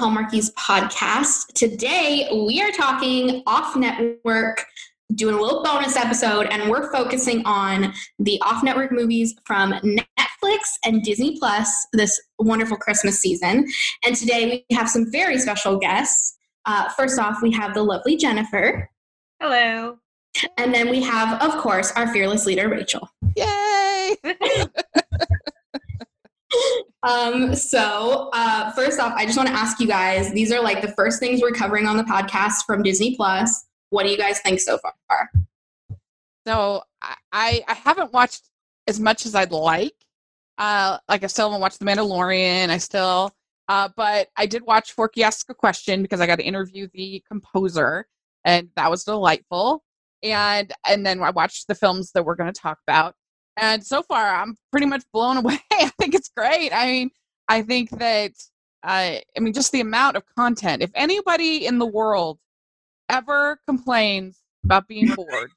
Hallmarkies podcast. Today we are talking off network, doing a little bonus episode, and we're focusing on the off network movies from Netflix and Disney Plus this wonderful Christmas season. And today we have some very special guests. Uh, first off, we have the lovely Jennifer. Hello. And then we have, of course, our fearless leader, Rachel. Yay! um, so, uh, first off, I just want to ask you guys these are like the first things we're covering on the podcast from Disney Plus. What do you guys think so far? So, I, I haven't watched as much as I'd like. Uh, like, I still haven't watched The Mandalorian. I still, uh, but I did watch Forky Ask a Question because I got to interview the composer, and that was delightful. And and then I watched the films that we're going to talk about. And so far, I'm pretty much blown away. I think it's great. I mean, I think that, uh, I mean, just the amount of content. If anybody in the world ever complains about being bored,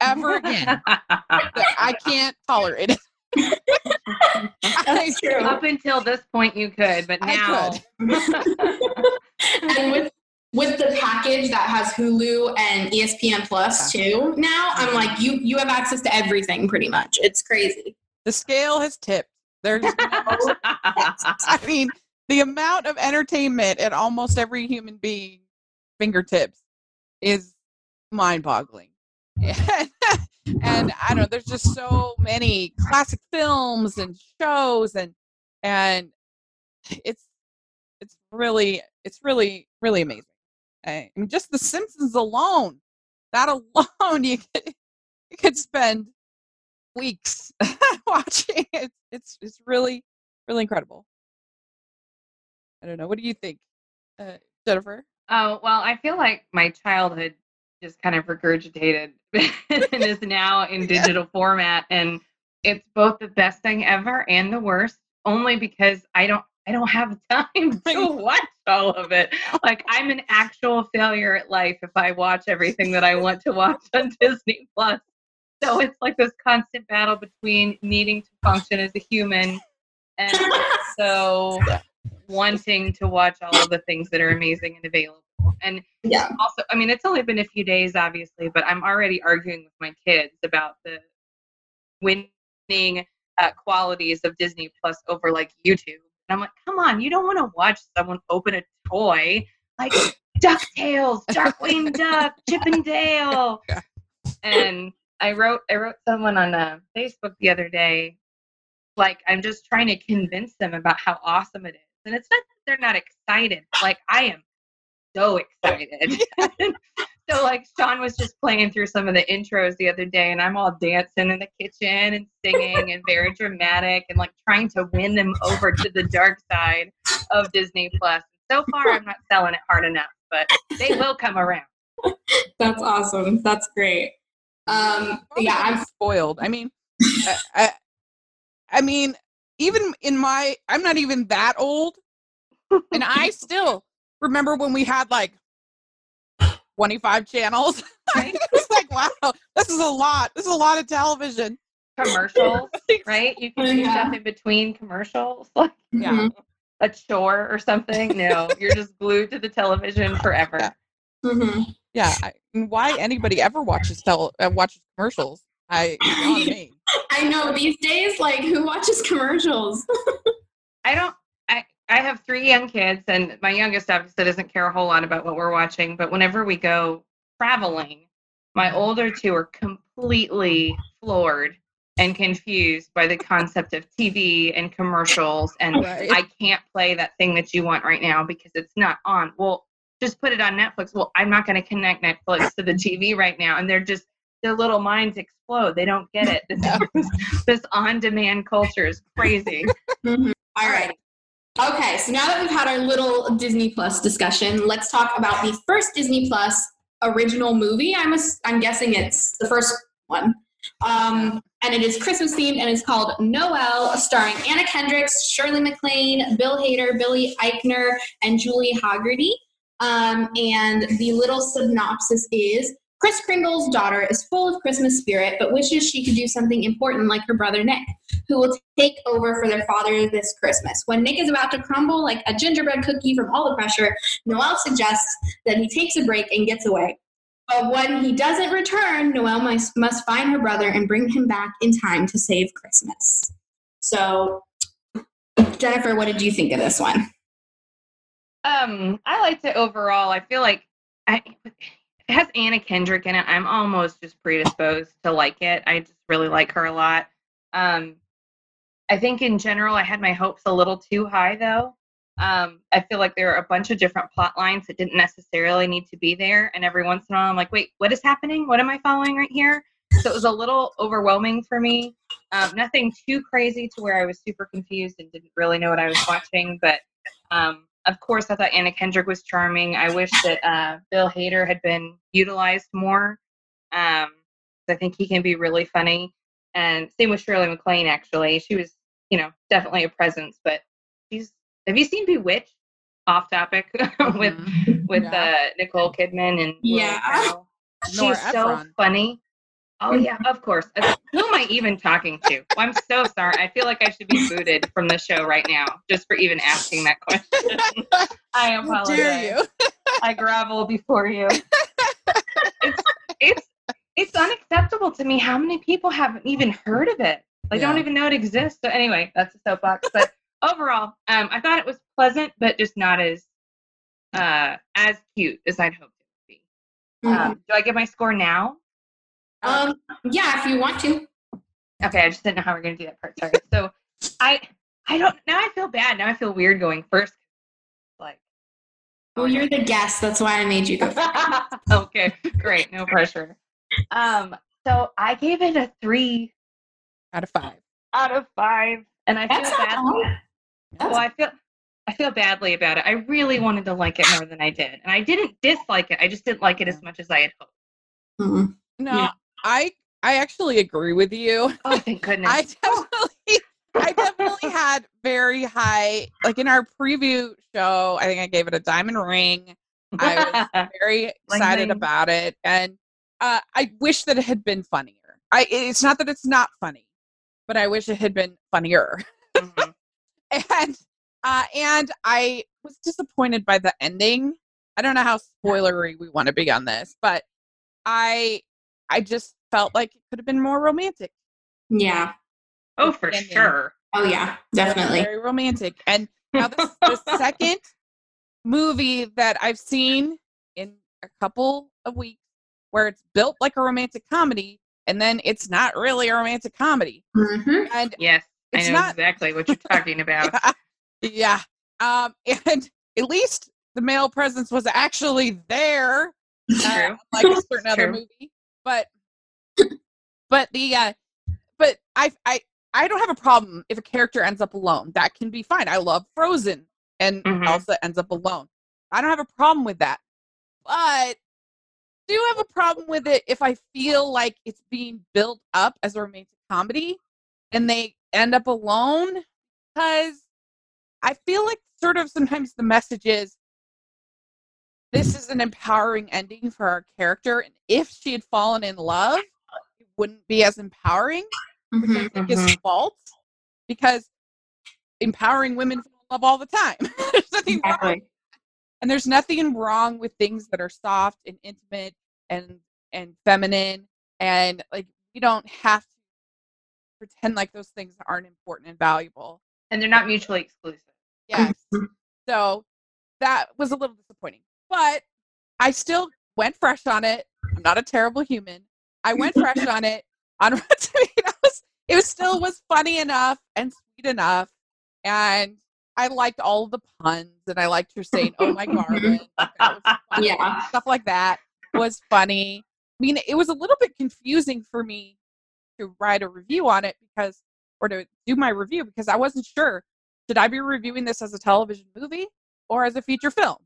ever again, I can't tolerate it. That's true. Up until this point, you could, but now. and with with the package that has Hulu and ESPN Plus too, now I'm like you you have access to everything pretty much. It's crazy. The scale has tipped. There's, I mean, the amount of entertainment at almost every human being fingertips is mind-boggling. and I don't know. There's just so many classic films and shows, and and it's it's really it's really really amazing. I mean, just The Simpsons alone, that alone, you could you could spend weeks watching. It's it's it's really really incredible. I don't know. What do you think, uh, Jennifer? Oh well, I feel like my childhood just kind of regurgitated and is now in digital format, and it's both the best thing ever and the worst. Only because I don't I don't have time to watch all of it. Like I'm an actual failure at life if I watch everything that I want to watch on Disney Plus. So it's like this constant battle between needing to function as a human and so wanting to watch all of the things that are amazing and available. And Yeah. also, I mean, it's only been a few days, obviously, but I'm already arguing with my kids about the winning uh, qualities of Disney Plus over like YouTube. And I'm like, come on, you don't want to watch someone open a toy like DuckTales, Darkwing Duck, Chip and Dale. Yeah. And I wrote, I wrote someone on uh, Facebook the other day, like I'm just trying to convince them about how awesome it is. And it's not that they're not excited. Like I am so excited. so like Sean was just playing through some of the intros the other day and I'm all dancing in the kitchen and singing and very dramatic and like trying to win them over to the dark side of Disney Plus. So far I'm not selling it hard enough, but they will come around. That's awesome. That's great. Um, yeah, I'm spoiled. I mean, I, I, I mean, even in my, I'm not even that old, and I still remember when we had like 25 channels. I was like, wow, this is a lot. This is a lot of television. Commercials, right? You can do Yeah. stuff in between commercials, like Yeah. Mhm. a chore or something. No, you're just glued to the television forever. Yeah. Yeah. I, why anybody ever watches tele, uh, watches commercials? I. I know these days, like who watches commercials? I don't. I I have three young kids, and my youngest obviously doesn't care a whole lot about what we're watching. But whenever we go traveling, my older two are completely floored and confused by the concept of TV and commercials, and Right. I can't play that thing that you want right now because it's not on. Well, just put it on Netflix. Well, I'm not going to connect Netflix to the TV right now, and they're just their little minds explode. They don't get it. This, this on-demand culture is crazy. Mhm. All right. Okay, so now that we've had our little Disney Plus discussion, let's talk about the first Disney Plus original movie. I'm ass- I'm guessing it's the first one. Um, and it is Christmas themed and it's called Noelle, starring Anna Kendricks, Shirley MacLaine, Bill Hader, Billy Eichner, and Julie Hagerty. Um, and the little synopsis is Kris Kringle's daughter is full of Christmas spirit, but wishes she could do something important like her brother Nick, who will take over for their father this Christmas. When Nick is about to crumble like a gingerbread cookie from all the pressure, Noelle suggests that he takes a break and gets away. But when he doesn't return, Noelle must, must find her brother and bring him back in time to save Christmas. So, Jennifer, what did you think of this one? Um, I liked it overall. I feel like I, it has Anna Kendrick in it. I'm almost just predisposed to like it. I just really like her a lot. Um, I think in general, I had my hopes a little too high though. Um, I feel like there are a bunch of different plot lines that didn't necessarily need to be there. And every once in a while, I'm like, wait, what is happening? What am I following right here? So it was a little overwhelming for me. Um, nothing too crazy to where I was super confused and didn't really know what I was watching. But um, of course, I thought Anna Kendrick was charming. I wish that uh, Bill Hader had been utilized more. Um, I think he can be really funny. And same with Shirley MacLaine, actually. She was, you know, definitely a presence, but she's have you seen Bewitched? Off topic with Mhm. with Yeah. uh, Nicole Kidman and Will Yeah. Ferrell. Nora She's so Ephron. funny. Oh yeah, of course. Who am I even talking to? Well, I'm so sorry. I feel like I should be booted from the show right now just for even asking that question. I apologize. dare you? I grovel before you. It's it's it's unacceptable to me how many people haven't even heard of it. They don't even know it exists. So anyway, that's a soapbox. But overall, um, I thought it was pleasant, but just not as uh as cute as I'd hoped it would be. Um, do I get my score now? Um, yeah, if you want to. Okay, I just didn't know how we are gonna do that part. Sorry. So I I don't now I feel bad. Now I feel weird going first. Like Well, you're the guest. That's why I made you go. okay, great, no pressure. Um, so I gave it a three Out of five. out of five, and I That's feel badly. bad. Well, I feel I feel badly about it. I really wanted to like it more than I did, and I didn't dislike it. I just didn't like it as much as I had hoped. Mm. No, Yeah. I I actually agree with you. Oh, thank goodness! I definitely I definitely had very high like in our preview show, I think I gave it a diamond ring. I was very excited about it and uh, I wish that it had been funnier. I it's not that it's not funny, but I wish it had been funnier. Mhm. and uh, and I was disappointed by the ending. I don't know how spoilery we want to be on this, but I I just felt like it could have been more romantic. Yeah. Oh, for ending. sure. Oh, yeah. Definitely. very romantic. And now this the second movie that I've seen in a couple of weeks where it's built like a romantic comedy, and then it's not really a romantic comedy. hmm And Yes, It's I know not- exactly what you're talking about. yeah, um, and at least the male presence was actually there. uh, True. like a certain other movie. But but the uh but I I I don't have a problem if a character ends up alone. That can be fine. I love Frozen and Mhm. Elsa ends up alone. I don't have a problem with that. But do have a problem with it if I feel like it's being built up as a romantic comedy and they end up alone because I feel like sort of sometimes the message is this is an empowering ending for our character. And if she had fallen in love, it wouldn't be as empowering, which I Mhm. think is false because empowering women fall in love all the time. there's nothing wrong, and there's nothing wrong with things that are soft and intimate and and feminine and like we don't have to pretend like those things aren't important and valuable. And they're not mutually exclusive. Yes. Mhm. So that was a little disappointing. But I still went fresh on it. I'm not a terrible human. I went fresh on it on Rotten Tomatoes. It was still was funny enough and sweet enough. And I liked all of the puns and I liked her saying, Oh my garden. That was funny. Yeah. Stuff like that was funny. I mean, it was a little bit confusing for me to write a review on it because or to do my review because I wasn't sure should I be reviewing this as a television movie or as a feature film?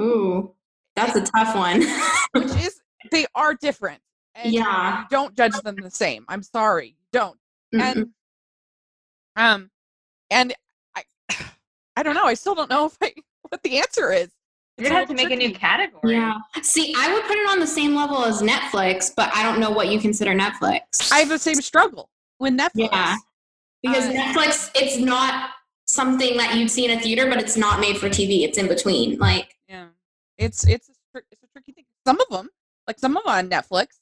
Ooh, that's a tough one. Which is they are different. And Yeah. don't judge them the same. I'm sorry. Don't. Mm-mm. And um and I I don't know. I still don't know if I, what the answer is You're gonna have to make a new category. Yeah. See, I would put it on the same level as Netflix, but I don't know what you consider Netflix. I have the same struggle with Netflix. Yeah. Because Uh, Netflix, it's not something that you'd see in a theater, but it's not made for TV. It's in between. Like, Yeah, it's it's a, it's a tricky thing. Some of them, like some of 'em on Netflix,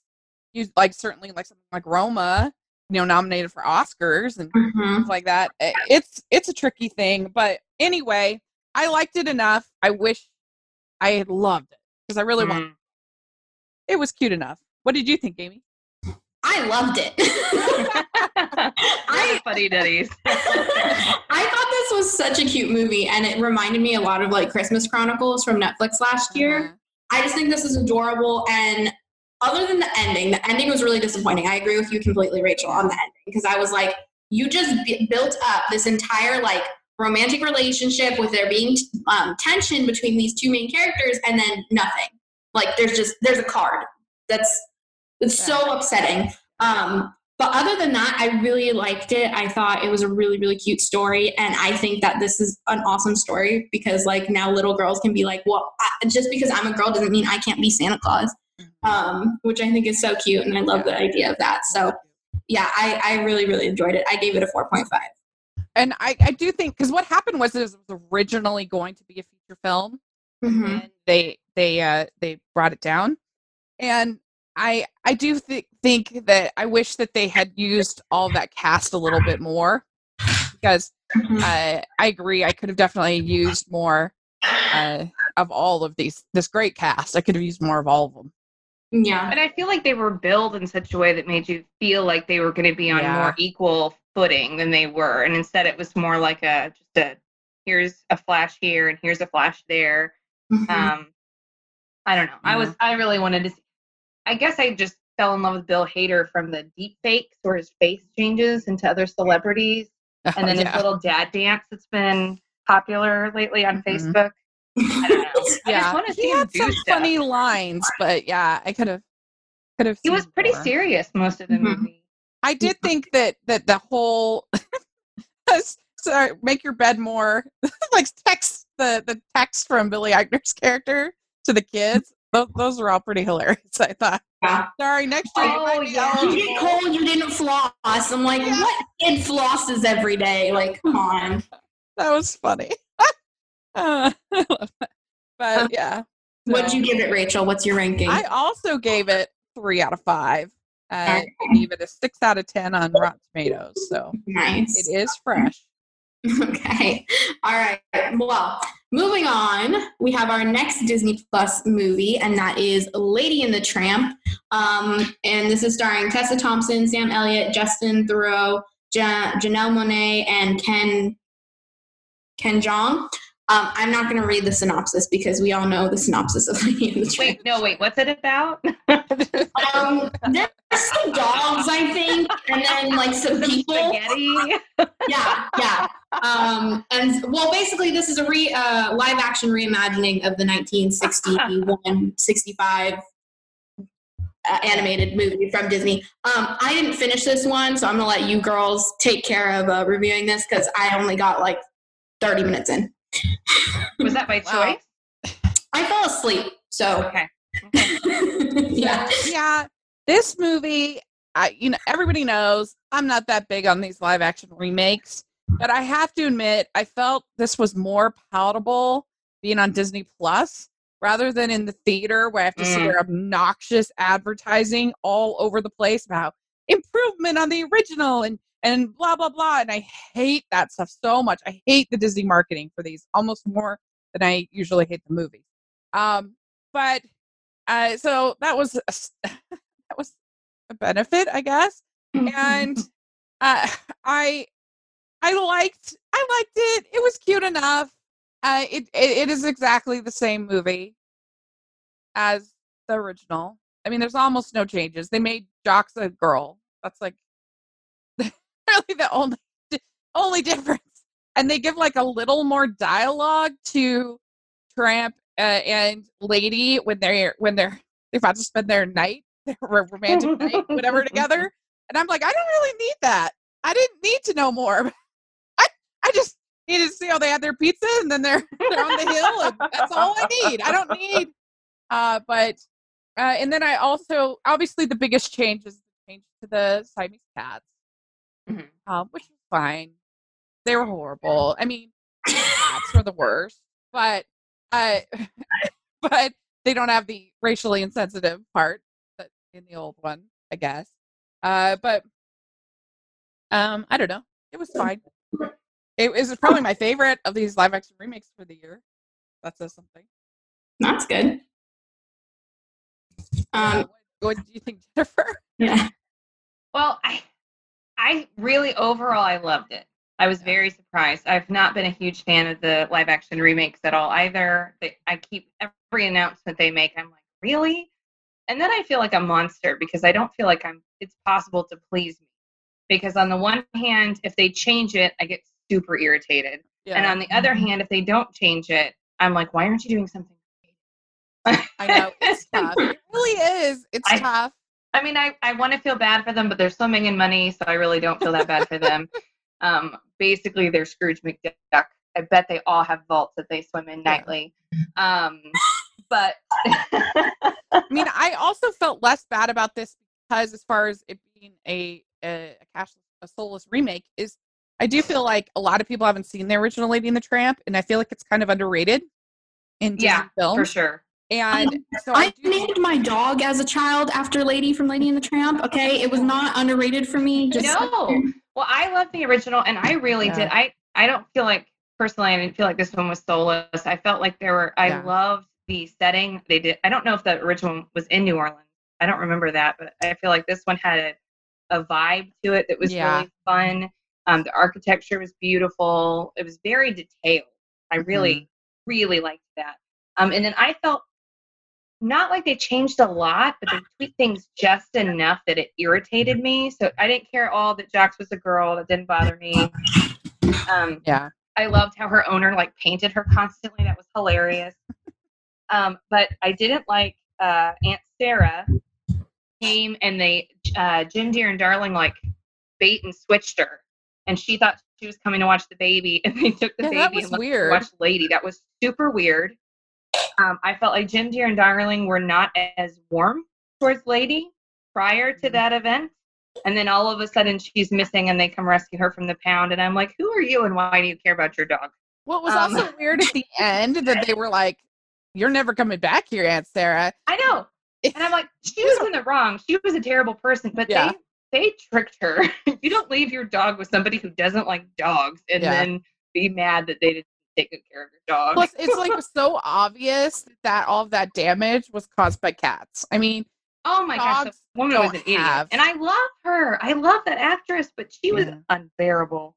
you like certainly like something like Roma, you know, nominated for Oscars and mhm. stuff like that. It's it's a tricky thing, but anyway, I liked it enough. I wish I had loved it because I really want. Mm. It was cute enough. What did you think, Amy? I loved it. I funny ditties. I thought this was such a cute movie, and it reminded me a lot of like Christmas Chronicles from Netflix last year. I just think this is adorable. And other than the ending, the ending was really disappointing. I agree with you completely, Rachel, on the ending because I was like, you just b- built up this entire like romantic relationship with there being um, tension between these two main characters, and then nothing. Like there's just there's a card. That's it's so upsetting. Um, but other than that, I really liked it. I thought it was a really, really cute story. And I think that this is an awesome story because, like, now little girls can be like, well, I, just because I'm a girl doesn't mean I can't be Santa Claus, um, which I think is so cute. And I love the idea of that. So, yeah, I, I really, really enjoyed it. I gave it a 4.5. And I, I do think because what happened was it was originally going to be a feature film, Mm-hmm. and they they uh they brought it down and i i do th- think that i wish that they had used all that cast a little bit more because Mm-hmm. uh, i agree i could have definitely used more uh, of all of these this great cast i could have used more of all of them Yeah. And I feel like they were built in such a way that made you feel like they were going to be on Yeah. more equal footing than they were, and instead it was more like a just a here's a flash here and here's a flash there. Mhm. Um, I don't know. I was I really wanted to. See, I guess I just fell in love with Bill Hader from the deep fakes where his face changes into other celebrities, and then Oh, yeah. his little dad dance that's been popular lately on Mhm. Facebook. I don't know. I just yeah want to see he had some stuff. funny lines but yeah i could have could have He was pretty more. serious most of the Mhm. movie. I did think that that the whole sorry, make your bed more like text the the text from Billy Eichner's character to the kids. Those, those were all pretty hilarious. I thought. Yeah. Sorry, next year you Oh, might yeah. You get cold, you didn't floss. I'm like, Yeah. what kid flosses every day? Like, come on. That was funny. Uh, I love that. but Um, yeah. What'd you give it, Rachel? What's your ranking? I also gave it three out of five. Uh, I gave it a six out of ten on Rotten Tomatoes. So nice. it is fresh. Okay. All right. Well, moving on, we have our next Disney Plus movie, and that is Lady and the Tramp. Um, and this is starring Tessa Thompson, Sam Elliott, Justin Theroux, ja- Janelle Monáe, and Ken Ken Jeong. Um, I'm not going to read the synopsis because we all know the synopsis of Lady and the Tramp. Wait, no, wait. What's it about? Um, there's some dogs, I think, and then like some people. Spaghetti. yeah, yeah. Um, and well, basically, this is a re, uh, live action reimagining of the 1961 65 uh, animated movie from Disney. Um, I didn't finish this one, so I'm gonna let you girls take care of uh, reviewing this because I only got like 30 minutes in. Was that by Wow. choice? I fell asleep, so Okay. yeah. yeah this movie i you know everybody knows i'm not that big on these live action remakes but i have to admit i felt this was more palatable being on disney plus rather than in the theater where i have to see Mm. their obnoxious advertising all over the place about improvement on the original and and blah blah blah and i hate that stuff so much i hate the disney marketing for these almost more than i usually hate the movies um but uh, so that was a, that was a benefit, I guess. And uh, I I liked I liked it. It was cute enough. Uh, it, it it is exactly the same movie as the original. I mean, there's almost no changes. They made Jocks a girl. That's like really the only only difference. And they give like a little more dialogue to Tramp uh, and Lady when they're when they're they're about to spend their night, their romantic night, whatever, together. And I'm like, I don't really need that. I didn't need to know more. I I just needed to see how they had their pizza and then they're they're on the hill and that's all I need. I don't need uh but uh and then I also obviously the biggest change is the change to the Siamese cats. Mhm. Um, which was fine. They were horrible. I mean cats were the worst. But uh but they don't have the racially insensitive part that in the old one, I guess. Uh but um I don't know. It was fine. It was probably my favorite of these live action remakes for the year. That says something. That's good. Uh, Um, what, what do you think, Jennifer? yeah. Well, I I really overall I loved it. I was very surprised. I've not been a huge fan of the live action remakes at all either. I keep every announcement they make, I'm like, really? And then I feel like a monster because I don't feel like I'm. It's possible to please me because on the one hand, if they change it, I get super irritated, yeah. and on the other mm-hmm. hand, if they don't change it, I'm like, why aren't you doing something? I know it's tough. It really is. It's I- tough. I mean, I, I want to feel bad for them, but they're swimming in money, so I really don't feel that bad for them. Um, basically, they're Scrooge McDuck. I bet they all have vaults that they swim in nightly. Um, but I mean, I also felt less bad about this because, as far as it being a a, a cash a soulless remake, is I do feel like a lot of people haven't seen the original Lady and the Tramp, and I feel like it's kind of underrated in Disney Yeah, films. for sure. And so I, I named my dog as a child after Lady from Lady and the Tramp. Okay, it was not underrated for me. Just No. Well, I love the original, and I really Yeah. did. I I don't feel like personally, I didn't feel like this one was soulless. I felt like there were. I Yeah. loved the setting they did. I don't know if the original was in New Orleans. I don't remember that, but I feel like this one had a, a vibe to it that was Yeah. really fun. Um, the architecture was beautiful. It was very detailed. I really, Mm-hmm. really liked that. Um, and then I felt not like they changed a lot, but they tweaked things just enough that it irritated me. So I didn't care at all that Jax was a girl. That didn't bother me. Um, yeah, I loved how her owner like painted her constantly. That was hilarious. Um, but I didn't like uh, Aunt Sarah came and they uh, Jim Dear and Darling like bait and switched her, and she thought she was coming to watch the baby, and they took the Yeah, that baby was and let weird. watch Lady. That was super weird. Um, I felt like Jim Dear and Darling were not as warm towards Lady prior to Mhm. that event. And then all of a sudden she's missing and they come rescue her from the pound. And I'm like, who are you and why do you care about your dog? What was Um, also weird at the end that they were like, "You're never coming back here, Aunt Sarah." I know. And I'm like, she was in the wrong. She was a terrible person, but Yeah. they they tricked her. you don't leave your dog with somebody who doesn't like dogs and Yeah. then be mad that they didn't take good care of your dog. Plus, it's like so obvious that all of that damage was caused by cats. I mean, oh my gosh, the woman was an idiot. have- And I love her. I love that actress, but she was Yeah. unbearable.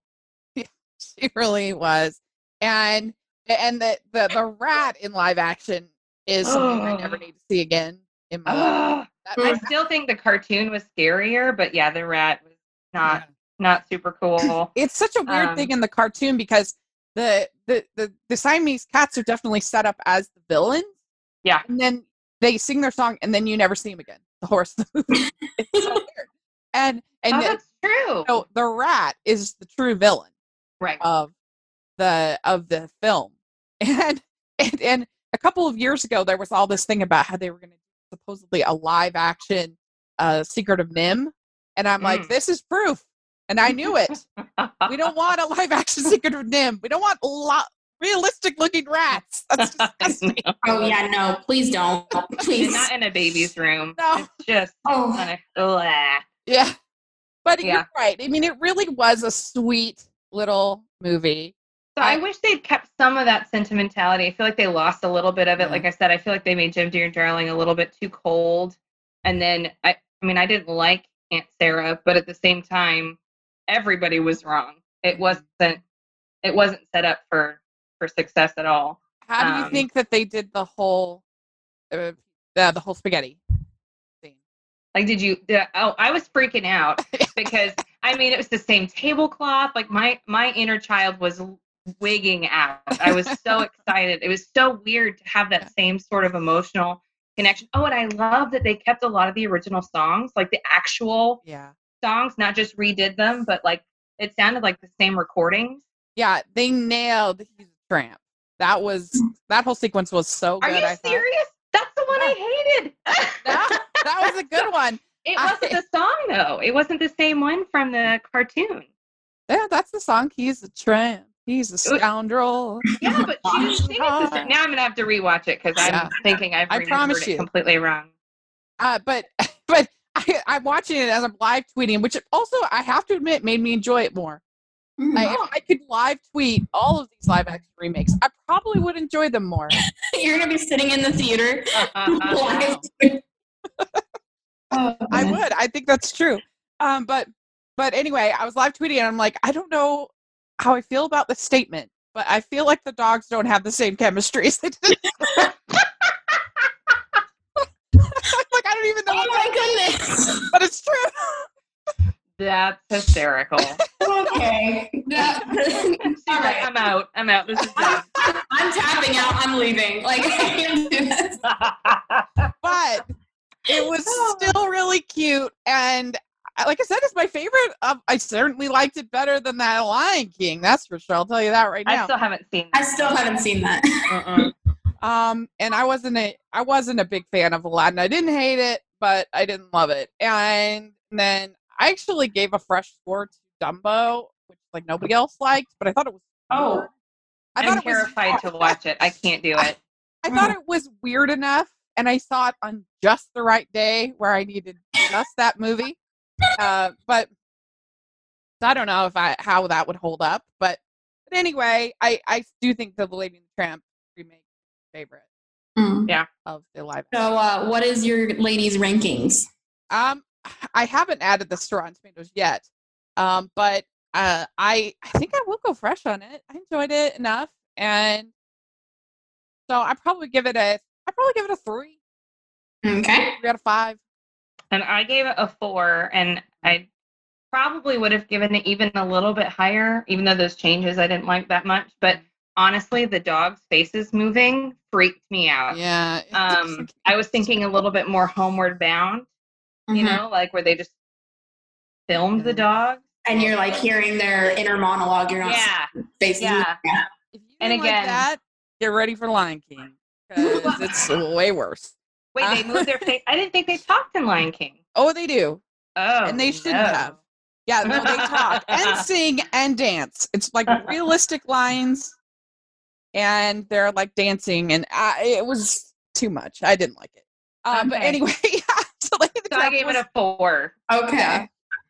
she really was, and and the the the rat in live action is something I never need to see again in my life. I still think the cartoon was scarier, but yeah, the rat was not Yeah. not super cool. it's such a weird Um, thing in the cartoon because the, the the the Siamese cats are definitely set up as the villains. Yeah. and then they sing their song, and then you never see them again. The horse, it's so weird. And and oh, that's true. so the rat is the true villain right. of the of the film, and and, and a couple of years ago there was all this thing about how they were going to do supposedly a live action uh Secret of NIMH, and I'm like, Mm. this is proof, and I knew it we don't want a live action secret of NIMH we don't want lo- realistic looking rats that's disgusting Oh yeah, no, please don't, And please. not in a baby's room. No. It's just Oh, kind of yeah but Yeah. you're right i mean it really was a sweet little movie So I I- wish they'd kept some of that sentimentality. I feel like they lost a little bit of it. Yeah. Like I said, I feel like they made Jim Dear and Darling a little bit too cold. And then I, I mean, I didn't like Aunt Sarah, but at the same time, everybody was wrong. It wasn't. It wasn't set up for for success at all. how do you Um, think that they did the whole uh, the, the whole spaghetti thing? Like, did you? Did, oh, I was freaking out because I mean, it was the same tablecloth. Like my my inner child was wigging out. I was so excited. It was so weird to have that same sort of emotional connection. Oh, and I love that they kept a lot of the original songs, like the actual yeah songs, not just redid them, but like it sounded like the same recordings. Yeah, they nailed he's a tramp. That was that whole sequence was so Are you I thought. serious? That's the one I hated. That, that was a good one. it I- wasn't the song though. It wasn't the same one from the cartoon. Yeah, that's the song. He's a tramp. He's a scoundrel. Yeah, but she didn't sing it. Now I'm gonna have to rewatch it because I'm Yeah. thinking I've I promise it you. completely wrong. Uh, but but I, I'm watching it as I'm live tweeting, which also I have to admit made me enjoy it more. Mhm. I, if I could live tweet all of these live action remakes, I probably would enjoy them more. You're gonna be sitting in the theater. Uh, live. Oh, I would. I think that's true. Um, but but anyway, I was live tweeting and I'm like, I don't know how I feel about the statement, but I feel like the dogs don't have the same chemistry as they did. Like I don't even know, Oh what my that goodness. means, but it's true. That's hysterical. okay. That- She's all like, right. I'm out. I'm out. This is done. I'm tapping out. I'm leaving. Like I can't do this. But it was still really cute and uh, like I said, it's my favorite. Of, I certainly liked it better than that Lion King. That's for sure. I'll tell you that right now. I now. still haven't seen I still haven't seen that. Mm-mm. Um, and I wasn't a I wasn't a big fan of Aladdin. I didn't hate it, but I didn't love it. And then I actually gave a fresh score to Dumbo, which like nobody else liked, but I thought it was. Oh. I was. terrified to watch it. I can't do it. I thought it was weird enough, and I saw it on just the right day where I needed just that movie. Uh, but I don't know if I how that would hold up. But but anyway, I I do think the Lady and the Tramp remake is my favorite Mm. of the live. So, uh, what is your ladies' rankings? Um, I haven't added the store on tomatoes yet. Um, but uh, I I think I will go fresh on it. I enjoyed it enough, and so I probably give it a I probably give it a three, Okay. three out of five. And I gave it a four, and I probably would have given it even a little bit higher, even though those changes I didn't like that much. But honestly, the dog's faces moving freaked me out. Yeah. Um, I was thinking a little bit more homeward bound, you Mhm. know, like where they just filmed the dog. And you're like hearing their inner monologue. You're not Yeah, faces. yeah. If you And didn't like again- that, get ready for Lion King because it's way worse. Wait, they moved their face. I didn't think they talked in Lion King. Oh, they do. Oh, And they shouldn't no. have. Yeah, no, they talk and sing and dance. It's like realistic lines, and they're like dancing, and I, it was too much. I didn't like it. Um, But anyway, yeah. So, the So I gave was- it a four. Okay. Yeah.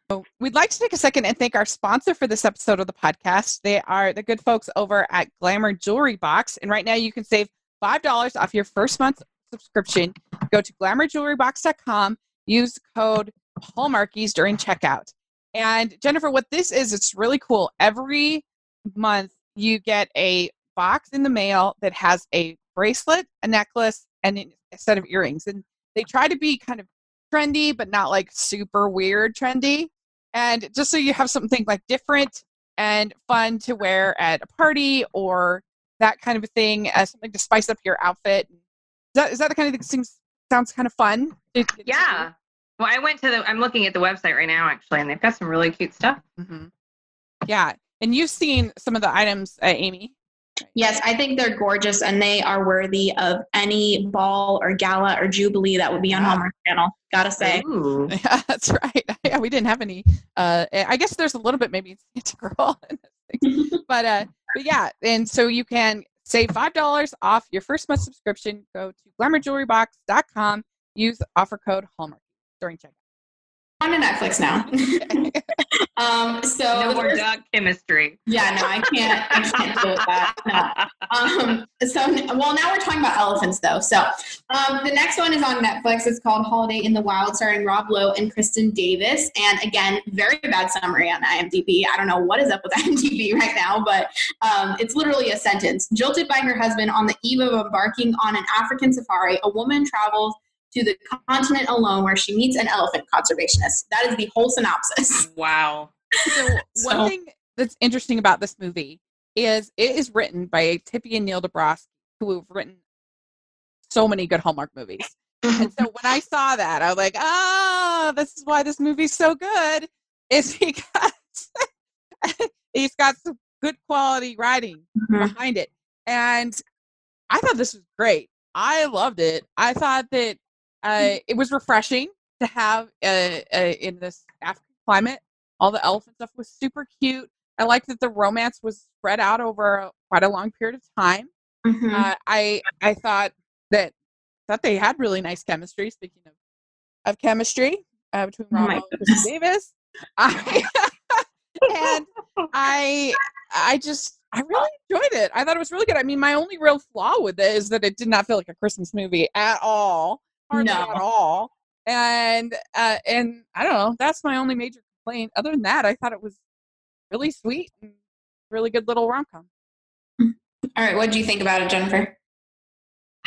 So We'd like to take a second and thank our sponsor for this episode of the podcast. They are the good folks over at Glamour Jewelry Box. And right now you can save $5 off your first month subscription. Go to glamourjewelrybox.com, use code Hallmarkies during checkout. And Jennifer, what this is, it's really cool. Every month you get a box in the mail that has a bracelet, a necklace, and a set of earrings. And they try to be kind of trendy, but not like super weird trendy. And just so you have something like different and fun to wear at a party or that kind of a thing, as something to spice up your outfit. Is that, is that the kind of thing that seems sounds kind of fun? Yeah. Well, I went to the. I'm looking at the website right now, actually, and they've got some really cute stuff. Mhm. Yeah. And you've seen some of the items, uh, Amy. Yes, I think they're gorgeous and they are worthy of any ball or gala or jubilee that would be on Yeah. Hallmark Channel. Gotta say. Ooh. Yeah, that's right. Yeah, we didn't have any. Uh, I guess there's a little bit maybe it's a girl, in this thing. but uh, but yeah, and so you can save five dollars off your first month subscription. Go to glamourjewelrybox.com. Use offer code Hallmark during checkout. On to Netflix now. um, so No more dog chemistry. yeah, no, I can't. I can't deal with that. No. Um, so, well, now we're talking about elephants, though. So, um, the next one is on Netflix. It's called Holiday in the Wild, starring Rob Lowe and Kristin Davis. And again, very bad summary on IMDb. I don't know what is up with IMDb right now, but um, it's literally a sentence. Jilted by her husband on the eve of embarking on an African safari, a woman travels to the continent alone where she meets an elephant conservationist. That is the whole synopsis. Wow. So one thing that's interesting about this movie is it is written by Tippi and Neal Dobrofsky, who have written so many good Hallmark movies. And so when I saw that, I was like, ah, this is why this movie's so good. Is because he's got some good quality writing Mhm. behind it. And I thought this was great. I loved it. I thought that uh, it was refreshing to have uh, uh, in this African climate. All the elephant stuff was super cute. I liked that the romance was spread out over quite a long period of time. Mhm. Uh, I I thought that thought they had really nice chemistry. Speaking of of chemistry uh, between Oh Ramo and Kristin Davis, I, and I I just I really enjoyed it. I thought it was really good. I mean, my only real flaw with it is that it did not feel like a Christmas movie at all, hardly No. at all. And uh, and I don't know. That's my only major complaint. Other than that, I thought it was really sweet and really good little rom com. All right, what do you think about it, Jennifer?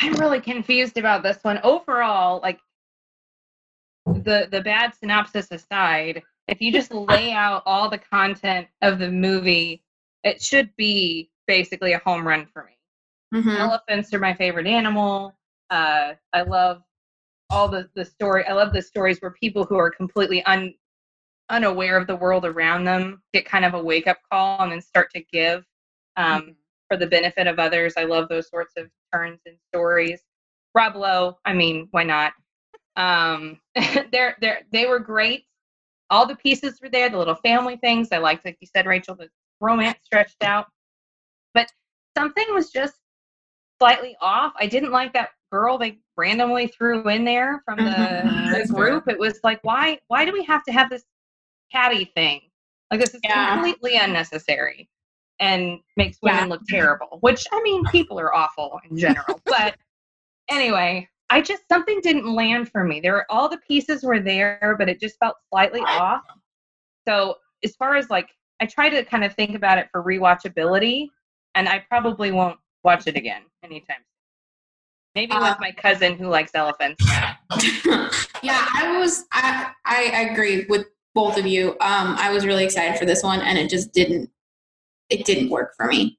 I'm really confused about this one. Overall, like the the bad synopsis aside, if you just lay out all the content of the movie, it should be basically a home run for me. Mhm. Elephants are my favorite animal. Uh, I love all the the story. I love the stories where people who are completely un unaware of the world around them get kind of a wake up call and then start to give. Um, for the benefit of others. I love those sorts of turns and stories. Rob Lowe, I mean, why not? Um, they're they're they were great. All the pieces were there. The little family things I liked, like you said, Rachel. The romance stretched out, but something was just slightly off. I didn't like that girl they randomly threw in there from the, Mhm. the group. It was like, why why do we have to have this catty thing? Like this is Yeah. completely unnecessary and makes Yeah. women look terrible. Which I mean, people are awful in general. but anyway, I just something didn't land for me. There were all the pieces were there, but it just felt slightly off. So as far as like, I try to kind of think about it for rewatchability, and I probably won't watch it again anytime. Maybe Uh, with my cousin who likes elephants. yeah, I was. I I agree with both of you. Um, I was really excited for this one, and it just didn't. It didn't work for me.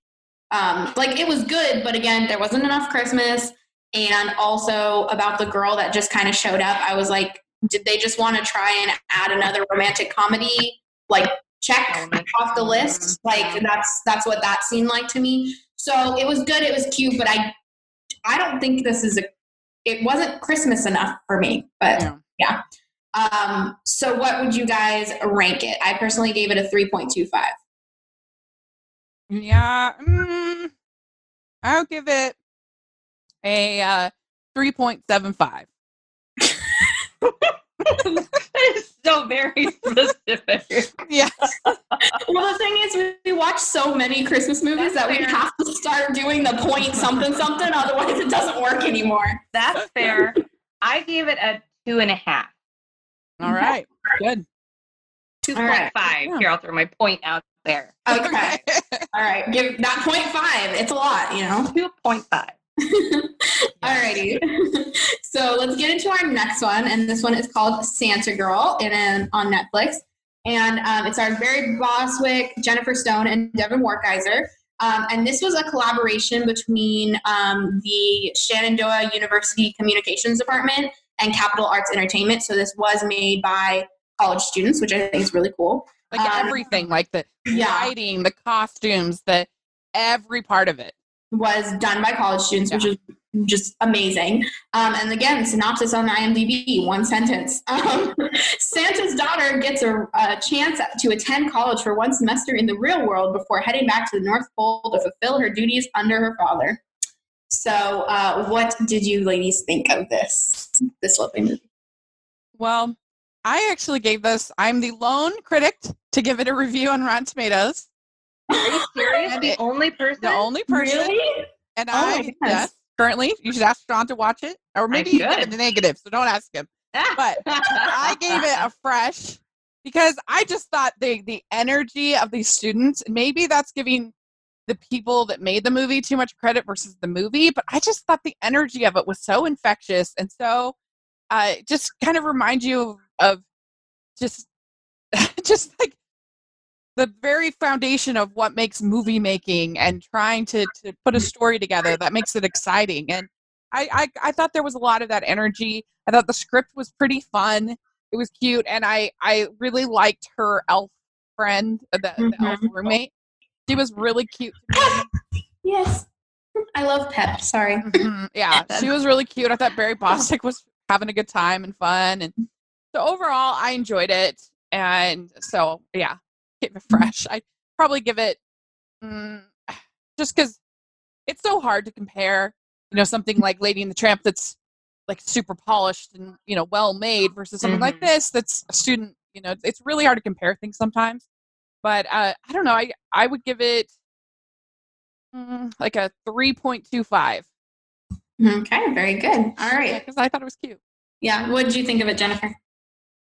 Um, like it was good, but again, there wasn't enough Christmas, and also about the girl that just kind of showed up. I was like, did they just want to try and add another romantic comedy? Like check off the list. Like that's that's what that seemed like to me. So it was good. It was cute, but I I don't think this is a. It wasn't Christmas enough for me, but Yeah. um, so what would you guys rank it? I personally gave it a 3.25. Yeah, mm, I'll give it a uh, 3.75. that is so very specific. Yeah. Well, the thing is, we watch so many Christmas movies That's that we have to start doing the point something something, otherwise it doesn't work anymore. That's fair. I gave it a two and a half. All right. Good. Two point five. Right. Yeah. Here, I'll throw my point out there. Okay, all right, give that point five. It's a lot, you know. Two point five. Alrighty. so let's get into our next one, and this one is called Santa Girl, and on Netflix. And um, it stars Barry Bostwick, Jennifer Stone, and Devon Werkheiser. Um, and this was a collaboration between um, the Shenandoah University Communications Department and Capital Arts Entertainment. So this was made by college students, which I think is really cool. Like Um, everything, like the Yeah. lighting, the costumes, the every part of it. Was done by college students, which is just amazing. Um, and again, synopsis on IMDb, one sentence. Um, Santa's daughter gets a, a chance to attend college for one semester in the real world before heading back to the North Pole to fulfill her duties under her father. So, uh, what did you ladies think of this this lovely movie? Well, I actually gave this. I'm the lone critic to give it a review on Rotten Tomatoes. Are you serious? The only person? The only person, Really? and Oh I yes, currently you should ask Sean to watch it, or maybe you give it the negative. So don't ask him. But I gave it a fresh because I just thought the the energy of these students. Maybe that's giving the people that made the movie too much credit versus the movie, but I just thought the energy of it was so infectious and so uh, just kind of remind you of, of just just like the very foundation of what makes movie making and trying to, to put a story together that makes it exciting. And I, I, I thought there was a lot of that energy. I thought the script was pretty fun. It was cute. And I, I really liked her elf friend, uh, the, the elf roommate. She was really cute. Yes. I love Pep. Sorry. Mhm, Yeah, she was really cute. I thought Barry Bostwick was having a good time and fun, and so overall, I enjoyed it. And so, yeah, keep it fresh. I probably give it mm, just because it's so hard to compare. You know, something like Lady and the Tramp that's like super polished and you know well made versus something like Mhm. this that's a student. You know, it's really hard to compare things sometimes. But uh, I don't know. I I would give it mm, like a three point two five. Okay, very good. All right. because I thought it was cute. Yeah. What did you think of it, Jennifer?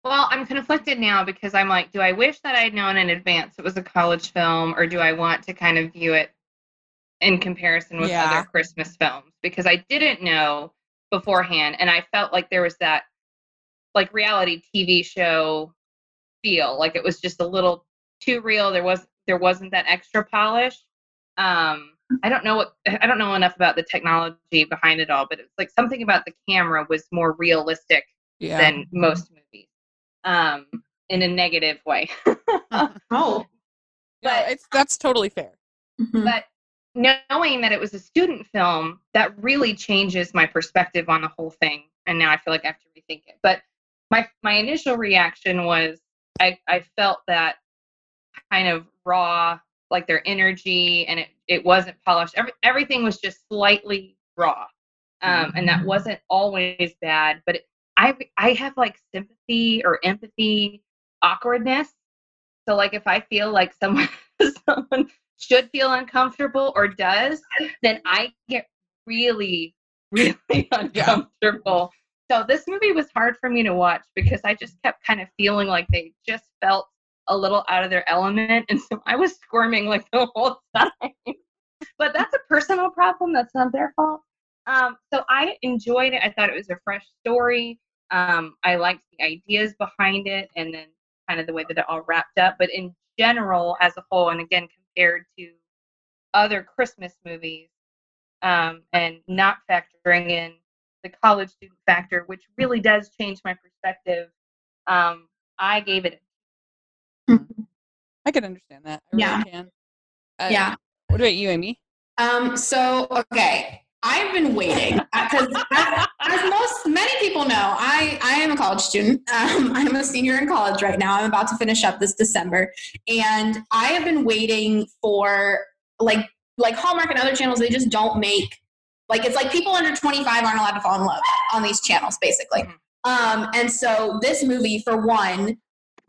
Well, I'm conflicted now because I'm like, do I wish that I'd known in advance it was a college film, or do I want to kind of view it in comparison with Yeah. other Christmas films? Because I didn't know beforehand, and I felt like there was that like reality TV show feel, like it was just a little too real. There was there wasn't that extra polish. Um, I don't know what I don't know enough about the technology behind it all, but it's like something about the camera was more realistic Yeah. than most movies um in a negative way Oh. No, but- it's that's totally fair. Mhm. but knowing that it was a student film that really changes my perspective on the whole thing and now i feel like i have to rethink it but my my initial reaction was i i felt that kind of raw like their energy and it it wasn't polished Every, everything was just slightly raw um and that wasn't always bad but it, i i have like sympathy or empathy awkwardness. So like if i feel like someone someone should feel uncomfortable or does then i get really really uncomfortable. So this movie was hard for me to watch because i just kept kind of feeling like they just felt a little out of their element. And so i was squirming like the whole time. But that's a personal problem. That's not their fault. Um, so i enjoyed it. I thought it was a fresh story um, i liked the ideas behind it and then kind of the way that it all wrapped up but in general as a whole and again compared to other christmas movies um, and not factoring in the college student factor which really does change my perspective um, i gave it I can understand that. I Yeah. really can. Uh, yeah. What about you, Amy? Um, so okay, I've been waiting because as, as most many people know, I I am a college student. Um, I'm a senior in college right now. I'm about to finish up this December, and I have been waiting for like like Hallmark and other channels. They just don't make like it's like people under 25 aren't allowed to fall in love on these channels, basically. Um, and so this movie, for one,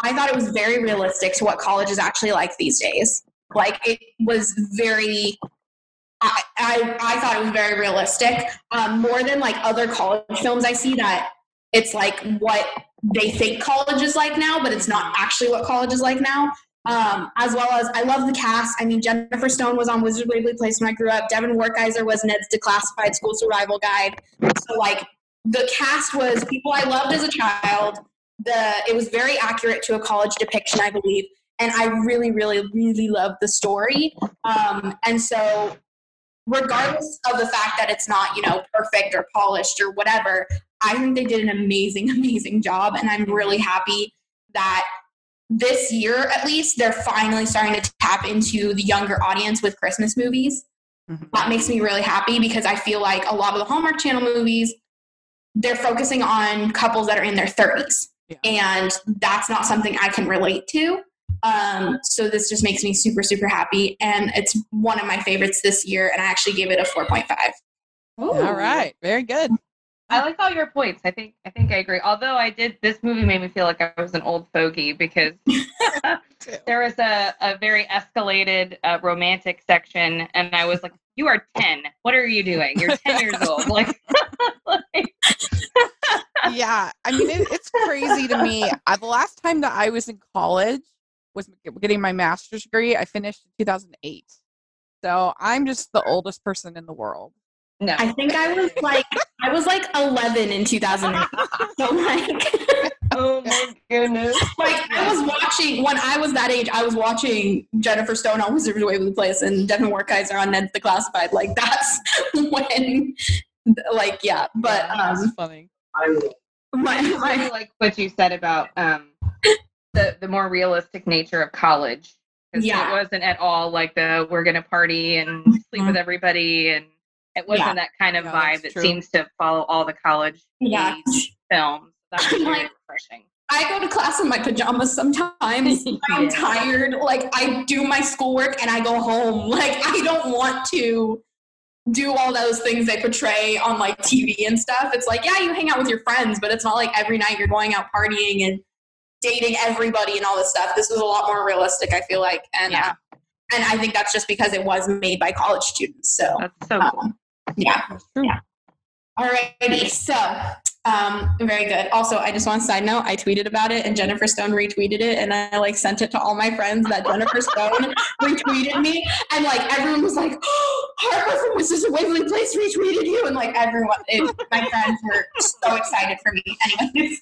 I thought it was very realistic to what college is actually like these days. Like it was very I, I, thought it was very realistic. Um, more than like other college films I see that it's like what they think college is like now, but it's not actually what college is like now. Um, as well as I love the cast. I mean, Jennifer Stone was on Wizard Waverly Place when I grew up. Devon Werkheiser was Ned's Declassified School Survival Guide. So like the cast was people I loved as a child. The it was very accurate to a college depiction, I believe, and I really, really, really loved the story. Um, and so regardless of the fact that it's not you know perfect or polished or whatever i think they did an amazing amazing job and i'm really happy that this year at least they're finally starting to tap into the younger audience with christmas movies Mhm. that makes me really happy because i feel like a lot of the hallmark channel movies they're focusing on couples that are in their 30s Yeah. and that's not something i can relate to um, so this just makes me super, super happy. And it's one of my favorites this year. And I actually gave it a 4.5. All right. Very good. I like all your points. I think I think I agree. Although I did this movie made me feel like I was an old fogey because there was a, a very escalated uh, romantic section and I was like, You are ten. What are you doing? You're ten years old. Like, like yeah. I mean, it, it's crazy to me. Uh, the last time that I was in college was getting my master's degree. I finished in 2008. So I'm just the oldest person in the world. no. I think I was like, I was like 11 in 2008. So like, oh my goodness. like I was watching when I was that age. I was watching Jennifer Stone on Wizard of Waverly Place and Devon Werkheiser on Ned's Declassified. Like that's when, like yeah. But That's um, funny. my, I my like what you said about um, the the more realistic nature of college 'Cause Yeah. it wasn't at all like the we're gonna party and sleep Mhm. with everybody, and it wasn't Yeah. that kind of Yeah, vibe that seems to follow all the college Yeah. films. That was very Like- refreshing. I go to class in my pajamas sometimes. I'm tired. Like I do my schoolwork and I go home. Like I don't want to do all those things they portray on like TV and stuff. It's like, yeah, you hang out with your friends, but it's not like every night you're going out partying and dating everybody and all this stuff. This was a lot more realistic, I feel like. And Yeah. uh, and I think that's just because it was made by college students. So That's so cool. um, yeah. That's true. Yeah. Alrighty, so um, very good. Also, I just want to side note, I tweeted about it and Jennifer Stone retweeted it, and I like sent it to all my friends that Jennifer Stone retweeted me, and like everyone was like, oh, "Harper from Mrs. Waverly Place retweeted you," and like everyone, it, my friends were so excited for me. Anyways,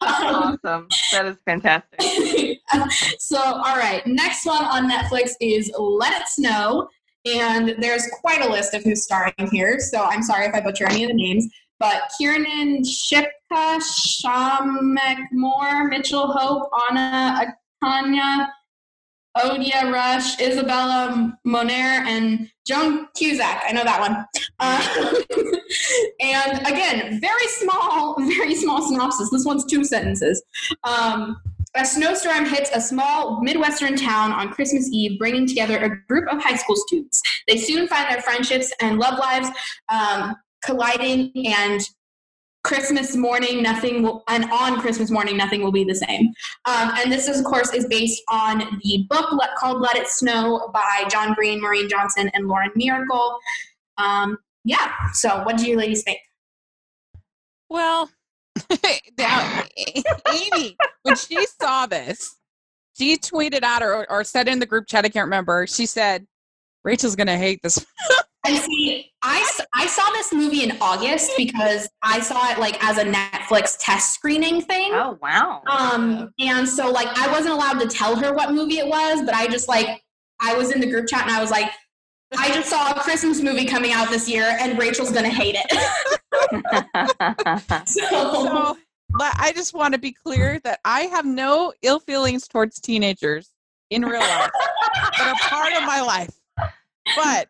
um, awesome. That is fantastic. so, all right, next one on Netflix is Let It Snow. And there's quite a list of who's starring here. So I'm sorry if I butcher any of the names. But Kiernan Shipka, Shameik Moore, Mitchell Hope, Anna Akana, Odeya Rush, Isabella Moner, and Joan Cusack. I know that one. Uh, and again, very small, very small synopsis. This one's two sentences. Um, a snowstorm hits a small Midwestern town on Christmas Eve, bringing together a group of high school students. They soon find their friendships and love lives um, colliding, and Christmas morning, nothing will, and on Christmas morning, nothing will be the same. Um, and this, is, of course, is based on the book let, called "Let It Snow" by John Green, Maureen Johnson, and Lauren Myracle. Um, yeah. So, what do you ladies think? Well, now, Amy, when she saw this, she tweeted out or, or said in the group chat, I can't remember, she said, Rachel's going to hate this. And see, I, I saw this movie in August because I saw it like as a Netflix test screening thing. Oh wow. Um, and so like I wasn't allowed to tell her what movie it was, but I just like I was in the group chat and I was like, I just saw a Christmas movie coming out this year and Rachel's gonna hate it. so, So but I just want to be clear that I have no ill feelings towards teenagers in real life that are part of my life. But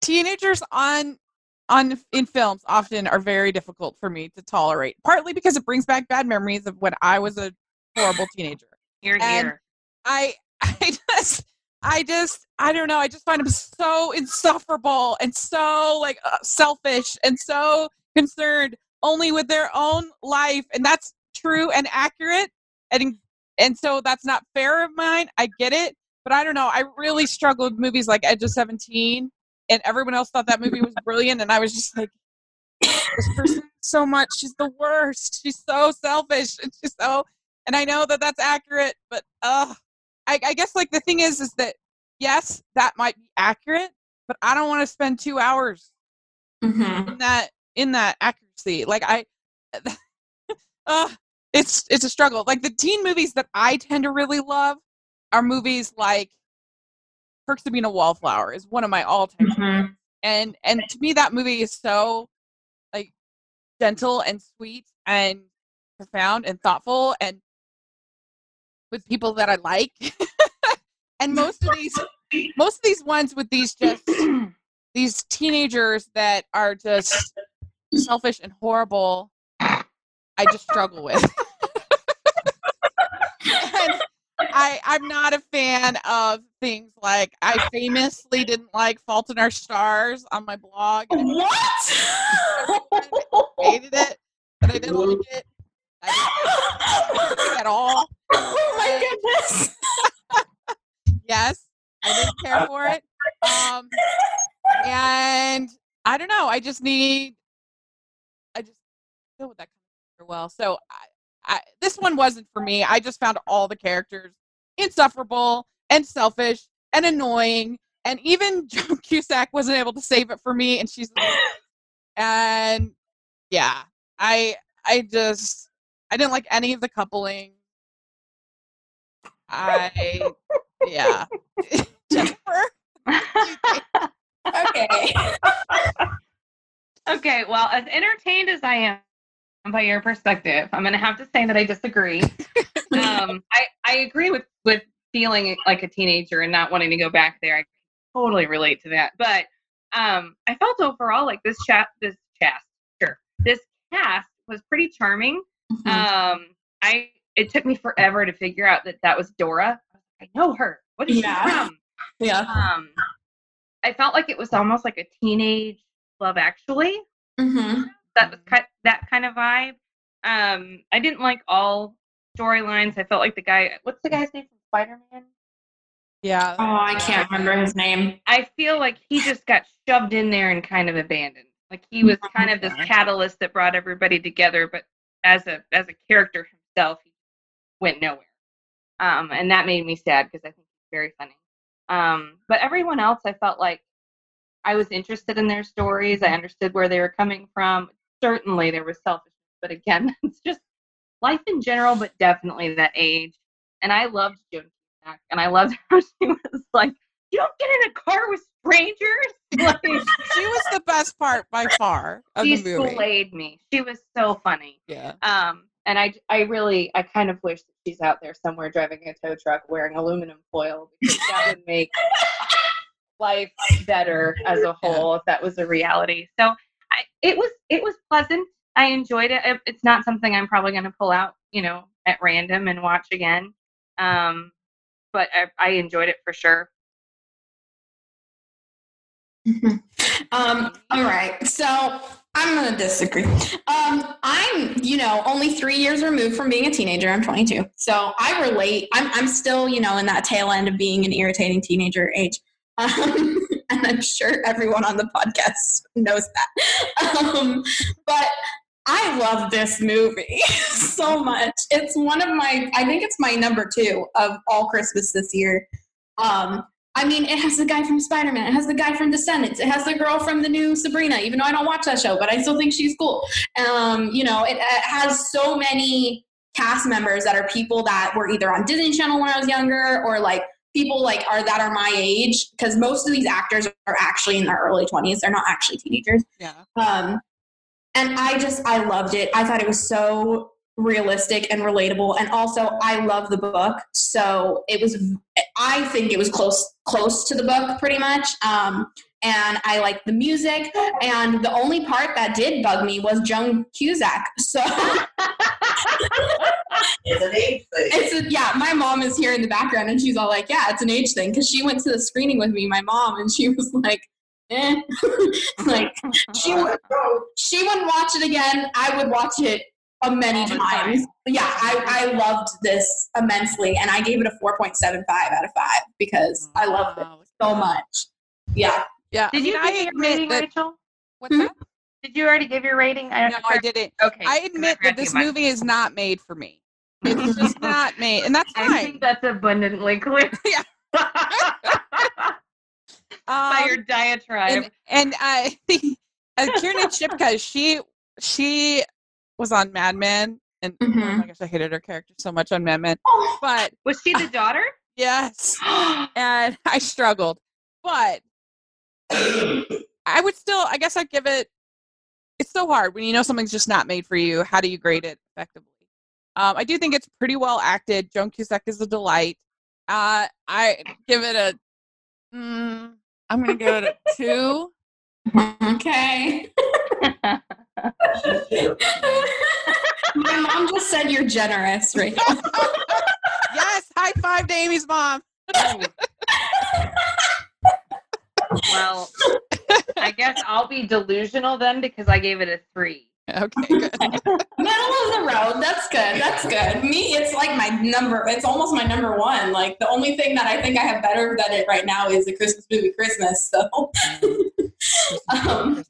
teenagers on on in films often are very difficult for me to tolerate. Partly because it brings back bad memories of when I was a horrible teenager. Here, And- here. I I just I just I don't know. I just find them so insufferable and so like uh, selfish and so concerned only with their own life, and that's true and accurate. And and so that's not fair of mine. I get it, but I don't know. I really struggled with movies like Edge of Seventeen, and everyone else thought that movie was brilliant, and I was just like, this person so much. She's the worst. She's so selfish. And she's so. And I know that that's accurate, but uh, I, I guess like the thing is, is that yes, that might be accurate, but I don't want to spend two hours Mhm. in that in that accuracy. Like I, uh, it's it's a struggle. Like the teen movies that I tend to really love are movies like Perks of Being a Wallflower is one of my all time Mhm. and and to me that movie is so like gentle and sweet and profound and thoughtful and with people that I like. and most of these most of these ones with these just these teenagers that are just selfish and horrible I just struggle with. I I'm not a fan of things like I famously didn't like Fault in Our Stars on my blog. What? I hated it, but I didn't like it. I didn't like it at all. oh my goodness. Yes, I didn't care for it. Um, and I don't know. I just need. I just deal with that kind of well. So I, I, this one wasn't for me. I just found all the characters insufferable and selfish and annoying. And even Joan Cusack wasn't able to save it for me. And she's and yeah, I I just I didn't like any of the coupling. I yeah. Jennifer? Okay. okay, well, as entertained as I am by your perspective, I'm going to have to say that I disagree. um, I, I agree with, with feeling like a teenager and not wanting to go back there. I totally relate to that. But um, I felt overall like this chat, this cast, sure, this cast was pretty charming. Mhm. Um, I it took me forever to figure out that that was Dora. I know her. What is Yeah. she from? yeah. Um, I felt like it was almost like a teenage Love Actually. hmm That was ki- that kind of vibe. Um, I didn't like all storylines. I felt like the guy. What's the guy's name from Spider Man? Yeah. Oh, I can't remember his name. I feel like he just got shoved in there and kind of abandoned. Like he was kind of this catalyst that brought everybody together, but as a as a character himself, he went nowhere. Um, and that made me sad because I think he's very funny. Um, but everyone else, I felt like I was interested in their stories. I understood where they were coming from. Certainly, there was selfishness, but again, it's just life in general, but definitely that age. And I loved Joan Cusack, and I loved how she was like, "You don't get in a car with strangers." Like, She was the best part by far of she the movie. slayed me. She was so funny. Yeah. Um, and I, I really, I kind of wish that she's out there somewhere driving a tow truck wearing aluminum foil because that would make life better as a whole if that was a reality. So it was, it was pleasant. I enjoyed it. It- It's not something I'm probably going to pull out, you know, at random and watch again. Um, but I, I enjoyed it for sure. Mhm. Um, all right. So I'm going to disagree. Um, I'm, you know, only three years removed from being a teenager. I'm 22. So I relate. I'm, I'm still, you know, in that tail end of being an irritating teenager age. Um, and I'm sure everyone on the podcast knows that. Um, but I love this movie so much. It's one of my, I think it's my number two of all Christmas this year. Um, I mean, it has the guy from Spider Man. It has the guy from Descendants. It has the girl from the new Sabrina. Even though I don't watch that show, but I still think she's cool. Um, you know, it, it has so many cast members that are people that were either on Disney Channel when I was younger, or like people like are that are my age. Because most of these actors are actually in their early twenties. They're not actually teenagers. Yeah. Um, and I just I loved it. I thought it was so realistic and relatable, and also I love the book, so it was. I think it was close close to the book, pretty much. Um, and I liked the music, and the only part that did bug me was Joan Cusack. So It's an age thing. it's a, yeah. My mom is here in the background, and she's all like, "Yeah, it's an age thing," because she went to the screening with me, my mom, and she was like, "Eh," like she would she wouldn't watch it again. I would watch it a many All the times. Yeah, I, I loved this immensely, and I gave it a four point seven five out of five because I loved it so much. Yeah, Yeah. Did I you mean, give I your admit rating, that. Rachel? What's Hmm? that? Did you already give your rating? I No, I didn't. Okay. I admit that this movie is not made for me. It's just not made, and that's I fine. think that's abundantly clear. Yeah. By Um, your diatribe. and, and I think uh, Kiernan Shipka, she she was on Mad Men, and oh Mhm. my gosh, I hated her character so much on Mad Men. Oh, But Was she the daughter? yes, and I struggled, but I would still, I guess, I'd give it. It's so hard when you know something's just not made for you. How do you grade it effectively? Um, I do think it's pretty well acted. Joan Cusack is a delight. Uh, I give it a. Mm, I'm gonna give it a two. okay. My mom just said you're generous, Rachel. yes, high five to Amy's mom. well, I guess I'll be delusional then because I gave it a three. Okay, good. Middle of the road. That's good. That's good. Me, it's like my number. It's almost my number one. Like the only thing that I think I have better than it right now is the Christmas movie Christmas. So, um,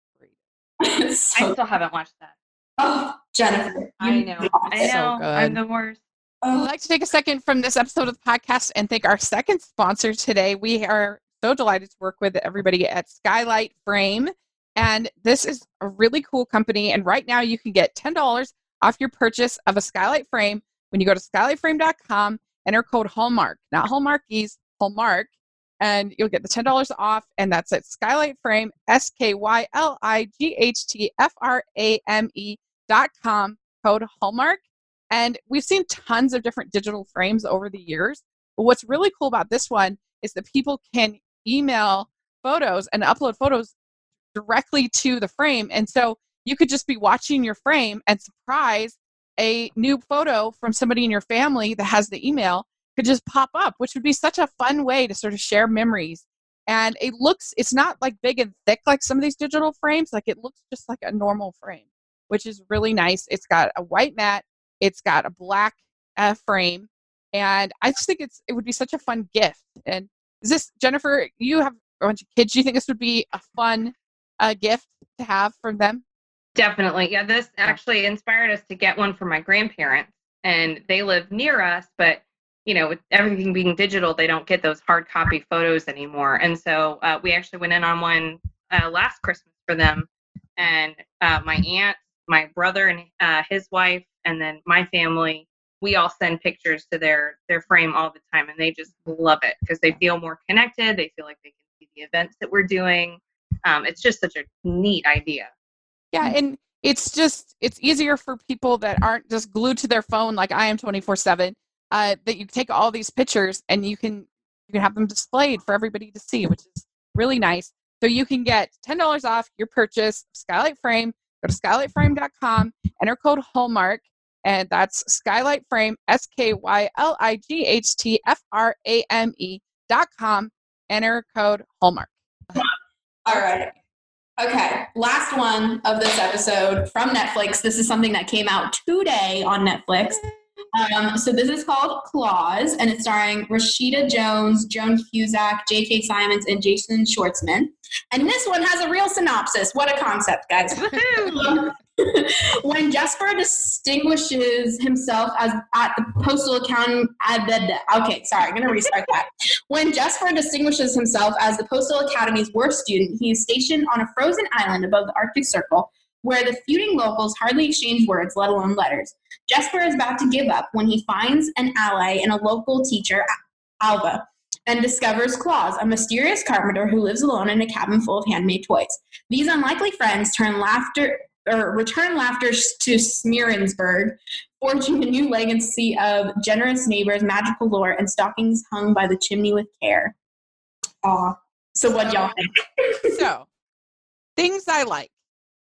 it's I still haven't watched that. oh, Jennifer, I know. I know. good. I'm the worst. I'd Oh, like to take a second from this episode of the podcast and thank our second sponsor today. We are so delighted to work with everybody at Skylight Frame. And this is a really cool company. And right now you can get $10 off your purchase of a Skylight Frame when you go to skylightframe.com, enter code Hallmark, not Hallmarkies, Hallmark, and you'll get the $10 off. And that's at Skylight Frame, S K Y L I G H T F R A M E dot com, code Hallmark. And we've seen tons of different digital frames over the years. But what's really cool about this one is that people can email photos and upload photos directly to the frame. And so you could just be watching your frame and surprise a new photo from somebody in your family that has the email could just pop up, which would be such a fun way to sort of share memories. And it looks, it's not like big and thick like some of these digital frames, like it looks just like a normal frame, which is really nice. It's got a white mat, it's got a black uh, frame, and I just think it's it would be such a fun gift. And is this Jennifer? You have a bunch of kids. Do you think this would be a fun uh, gift to have from them? Definitely. Yeah, this actually inspired us to get one for my grandparents, and they live near us, but you know, with everything being digital, they don't get those hard copy photos anymore. And so uh, we actually went in on one uh, last Christmas for them, and uh, my aunt, my brother, and uh, his wife, and then my family. We all send pictures to their their frame all the time, and they just love it because they feel more connected. They feel like they can see the events that we're doing. Um, it's just such a neat idea. Yeah, and it's just it's easier for people that aren't just glued to their phone like I am 24 seven. Uh, that you take all these pictures and you can you can have them displayed for everybody to see, which is really nice. So you can get ten dollars off your purchase Skylight Frame. Go to skylightframe.com, enter code Hallmark, and that's Skylight Frame S K Y L I G H T F R A M E dot com. Enter code Hallmark. All right. Okay, last one of this episode from Netflix. This is something that came out today on Netflix. Um, so this is called Klaus, and it's starring Rashida Jones, Joan Cusack, J.K. Simmons, and Jason Schwartzman. And this one has a real synopsis. What a concept, guys! when Jasper distinguishes himself as at the postal account, at the okay, sorry, I'm gonna restart that. When Jasper distinguishes himself as the postal academy's worst student, he is stationed on a frozen island above the Arctic Circle, where the feuding locals hardly exchange words, let alone letters. Jasper is about to give up when he finds an ally in a local teacher, Alva, and discovers Klaus, a mysterious carpenter who lives alone in a cabin full of handmade toys. These unlikely friends turn laughter or return laughter to Smeerensburg, forging a new legacy of generous neighbors, magical lore, and stockings hung by the chimney with care. Aw. So what y'all think? so, things I like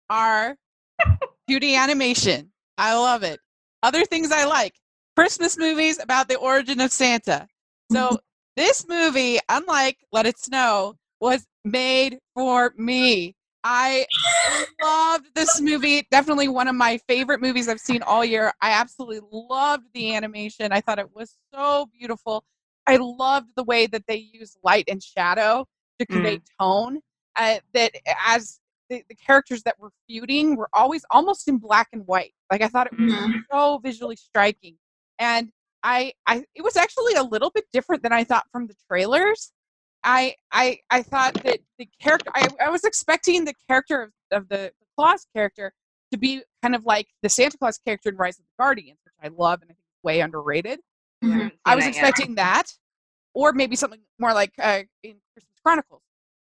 are beauty animation. I love it. Other things I like Christmas movies about the origin of Santa. So, mm-hmm. this movie, unlike Let It Snow, was made for me. I loved this movie. Definitely one of my favorite movies I've seen all year. I absolutely loved the animation. I thought it was so beautiful. I loved the way that they used light and shadow to convey mm. tone. Uh, that as the, the, characters that were feuding were always almost in black and white. Like I thought it was mm. so visually striking. And I, I, it was actually a little bit different than I thought from the trailers. I I I thought that the character I, I was expecting the character of, of the, the Claus character to be kind of like the Santa Claus character in Rise of the Guardians, which I love and I think is way underrated. Mm-hmm. I was expecting that, or maybe something more like uh, in Christmas Chronicles.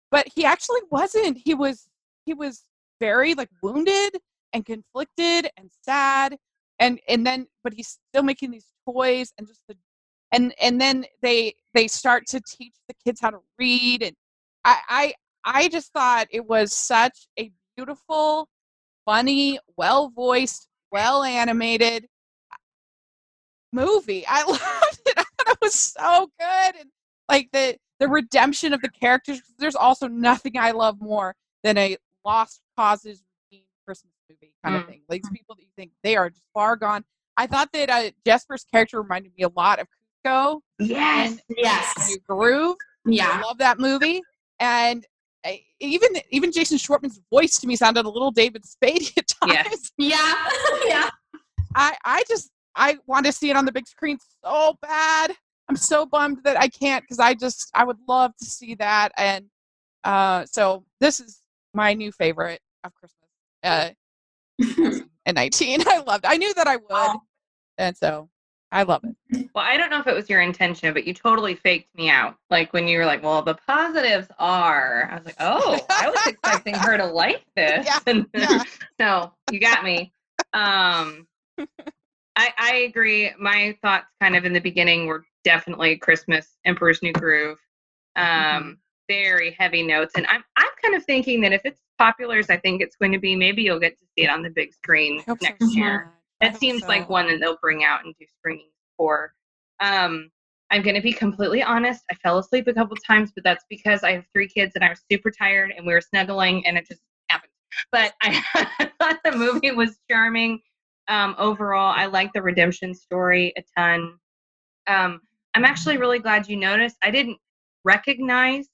But he actually wasn't. He was he was very like wounded and conflicted and sad, and and then but he's still making these toys and just the and and then they they start to teach the kids how to read and I, I I just thought it was such a beautiful, funny, well voiced, well animated movie. I loved it. I thought it was so good and like the the redemption of the characters. There's also nothing I love more than a lost causes Christmas movie kind of mm. thing. Like these people that you think they are just far gone. I thought that uh, Jesper's character reminded me a lot of Go. Yes. yes. Groove. Yeah. I love that movie. And I, even even Jason Schwartzman's voice to me sounded a little David Spade at times. Yeah. Yeah. yeah. I I just I want to see it on the big screen so bad. I'm so bummed that I can't because I just I would love to see that. And uh, so this is my new favorite of Christmas. Uh, and 19. I loved. It. I knew that I would, oh. and so I love it. Well, I don't know if it was your intention, but you totally faked me out. Like when you were like, "Well, the positives are," I was like, "Oh, I was expecting her to like this." Yeah. yeah. no, you got me. Um, I, I agree. My thoughts, kind of in the beginning, were definitely Christmas, Emperor's New Groove. Um, Mhm. very heavy notes, and I'm I'm kind of thinking that if it's popular as I think it's going to be, maybe you'll get to see it on the big screen so next so year. That seems like one that they'll bring out and do screenings for. Um, I'm going to be completely honest. I fell asleep a couple times, but that's because I have three kids and I was super tired and we were snuggling and it just happened. But I thought the movie was charming. Um, overall, I like the redemption story a ton. Um, I'm actually really glad you noticed. I didn't recognize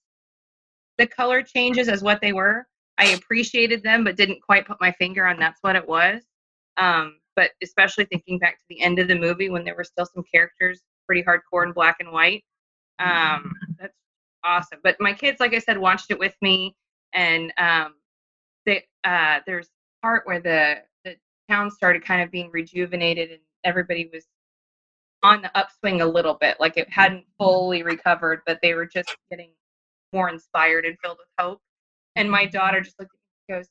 the color changes as what they were. I appreciated them, but didn't quite put my finger on that's what it was. Um, but especially thinking back to the end of the movie when there were still some characters pretty hardcore in black and white. Um, that's awesome. But my kids, like I said, watched it with me, and um, they, uh, there's part where the the town started kind of being rejuvenated, and everybody was on the upswing a little bit. Like it hadn't fully recovered, but they were just getting more inspired and filled with hope. And my daughter just looked at me and goes,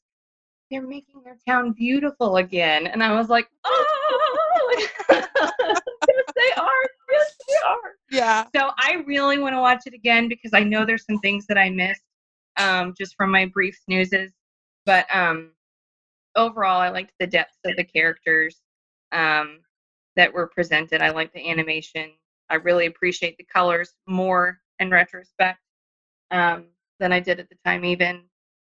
They're making their town beautiful again. And I was like, Oh, they are. Yes, they are. Yeah. So I really want to watch it again because I know there's some things that I missed um, just from my brief snoozes. But um, overall, I liked the depth of the characters um, that were presented. I liked the animation. I really appreciate the colors more in retrospect um, than I did at the time, even.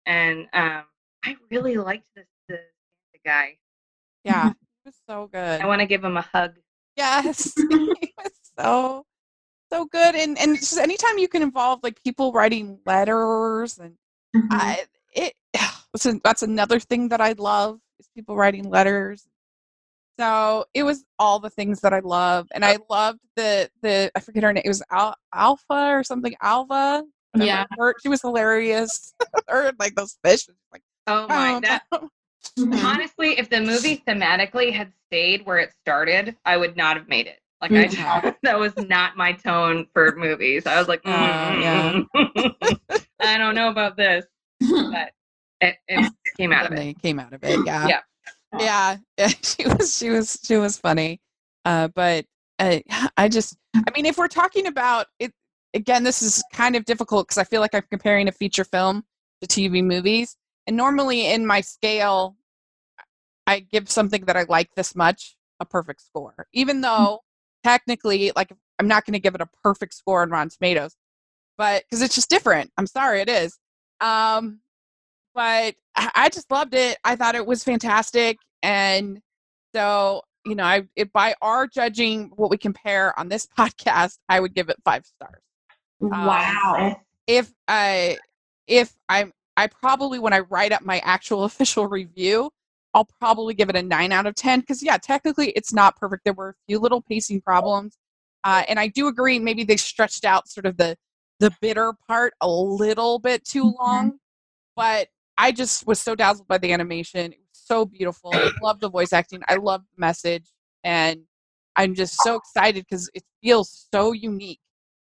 And um, I really liked this the, the guy. Yeah. It was so good. I want to give him a hug. Yes. it was so so good. And and just anytime you can involve like people writing letters and Mhm. I it that's another thing that I love is people writing letters. So it was all the things that I love, and I loved the the I forget her name. It was Al, Alpha or something. Alva. Yeah. Her, she was hilarious. or like those fish. Like Oh my! oh, That Mhm. honestly, if the movie thematically had stayed where it started, I would not have made it. Like. I, that was not my tone for movies. I was like, Oh, yeah. mm, I don't know about this, but it, it came out of it. came out of it. Yeah. Yeah. Yeah. yeah. She was she was she was funny. Uh, but uh, I just I mean if we're talking about it again, this is kind of difficult because I feel like I'm comparing a feature film to TV movies. And normally in my scale, I give something that I like this much a perfect score. Even though technically, like I'm not going to give it a perfect score on Rotten Tomatoes, but because it's just different. I'm sorry, it is. Um, but I just loved it. I thought it was fantastic, and so you know, I it, by our judging what we compare on this podcast, I would give it five stars. wow. If I if I'm I probably when I write up my actual official review, I'll probably give it a nine out of ten because yeah, technically it's not perfect. There were a few little pacing problems, uh, and I do agree maybe they stretched out sort of the the bitter part a little bit too Mhm. long, but I just was so dazzled by the animation. It was so beautiful. I love the voice acting. I love the message, and I'm just so excited because it feels so unique,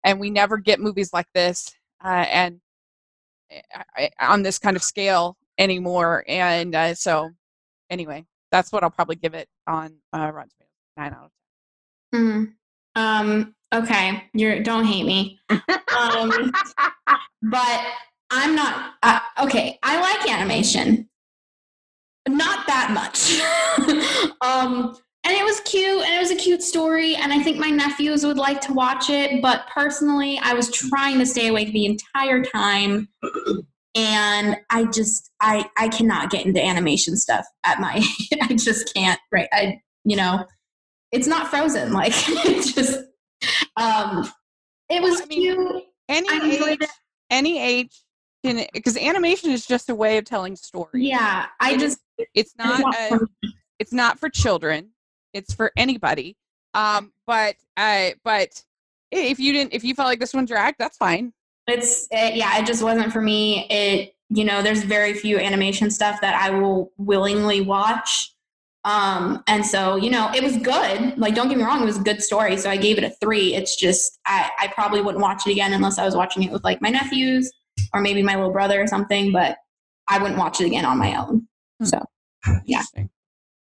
and we never get movies like this, uh, and on this kind of scale anymore. And uh, so, anyway, that's what I'll probably give it on uh, Rotten Tomatoes. Nine out of Mm. Um, okay, you're don't hate me. Um, but I'm not uh, okay. I like animation, not that much. um, and it was cute, and it was a cute story, and I think my nephews would like to watch it. But personally, I was trying to stay awake the entire time, and I just I I cannot get into animation stuff at my. I just can't. Right, I you know, it's not Frozen. Like it just um, it was I mean, cute. Any age, it. any age can because animation is just a way of telling stories. Yeah, I It just It's not A, it's not for children. It's for anybody. Um, but uh, but if you didn't, if you felt like this one dragged, that's fine. it's it, yeah, it just wasn't for me. It you know, there's very few animation stuff that I will willingly watch. Um, and so you know, it was good. Like, don't get me wrong, it was a good story. So I gave it a three. It's just I I probably wouldn't watch it again unless I was watching it with like my nephews or maybe my little brother or something. But I wouldn't watch it again on my own. So Yeah.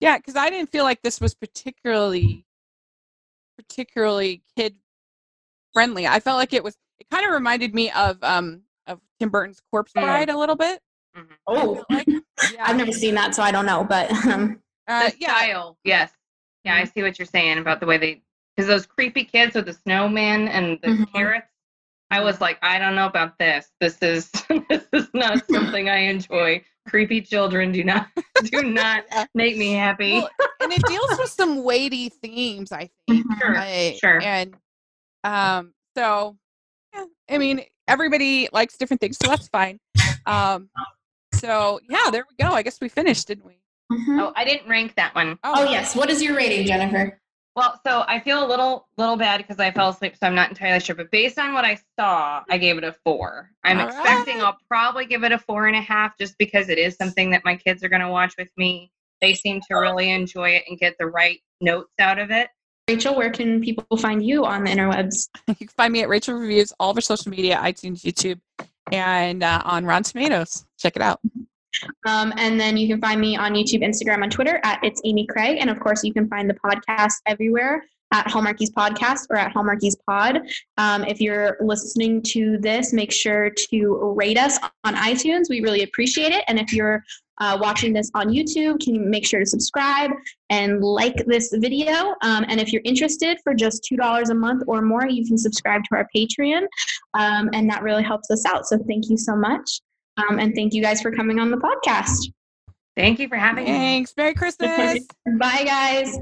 Interesting. Yeah, because I didn't feel like this was particularly particularly kid friendly. I felt like it was. It kind of reminded me of um of Tim Burton's Corpse. Bride a little bit. Mhm. Oh, like. Yeah. I've never seen that, so I don't know. But um, Uh, the yeah. style, yes. Yeah, I see what you're saying about the way they, because those creepy kids with the snowmen and the Mhm. carrots. I was like, I don't know about this. This is this is not something I enjoy. Creepy children do not do not make me happy. Well, and it deals with some weighty themes, I think. Sure, I- sure. And um, so, yeah, I mean, everybody likes different things, so that's fine. Um, so yeah, there we go. I guess we finished, didn't we? mhm. Oh, I didn't rank that one. oh yes. What is your rating, Jennifer? Well, so I feel a little little bad because I fell asleep, so I'm not entirely sure. But based on what I saw, I gave it a four. I'm All expecting right. I'll probably give it a four and a half just because it is something that my kids are going to watch with me. They seem to really enjoy it and get the right notes out of it. Rachel, where can people find you on the interwebs? You can find me at Rachel Reviews, all of our social media, iTunes, YouTube, and uh, on Rotten Tomatoes. Check it out. Um, and then you can find me on YouTube, Instagram, and Twitter at It's Amy Craig. And of course, you can find the podcast everywhere at Hallmarkies Podcast or at Hallmarkies Pod. Um, if you're listening to this, make sure to rate us on iTunes. We really appreciate it. And if you're uh, watching this on YouTube, can you make sure to subscribe and like this video? Um, and if you're interested, for just $2 a month or more, you can subscribe to our Patreon. Um, and that really helps us out. So thank you so much. Um, and thank you guys for coming on the podcast. Thank you for having me. Thanks. Merry Christmas. Bye, guys.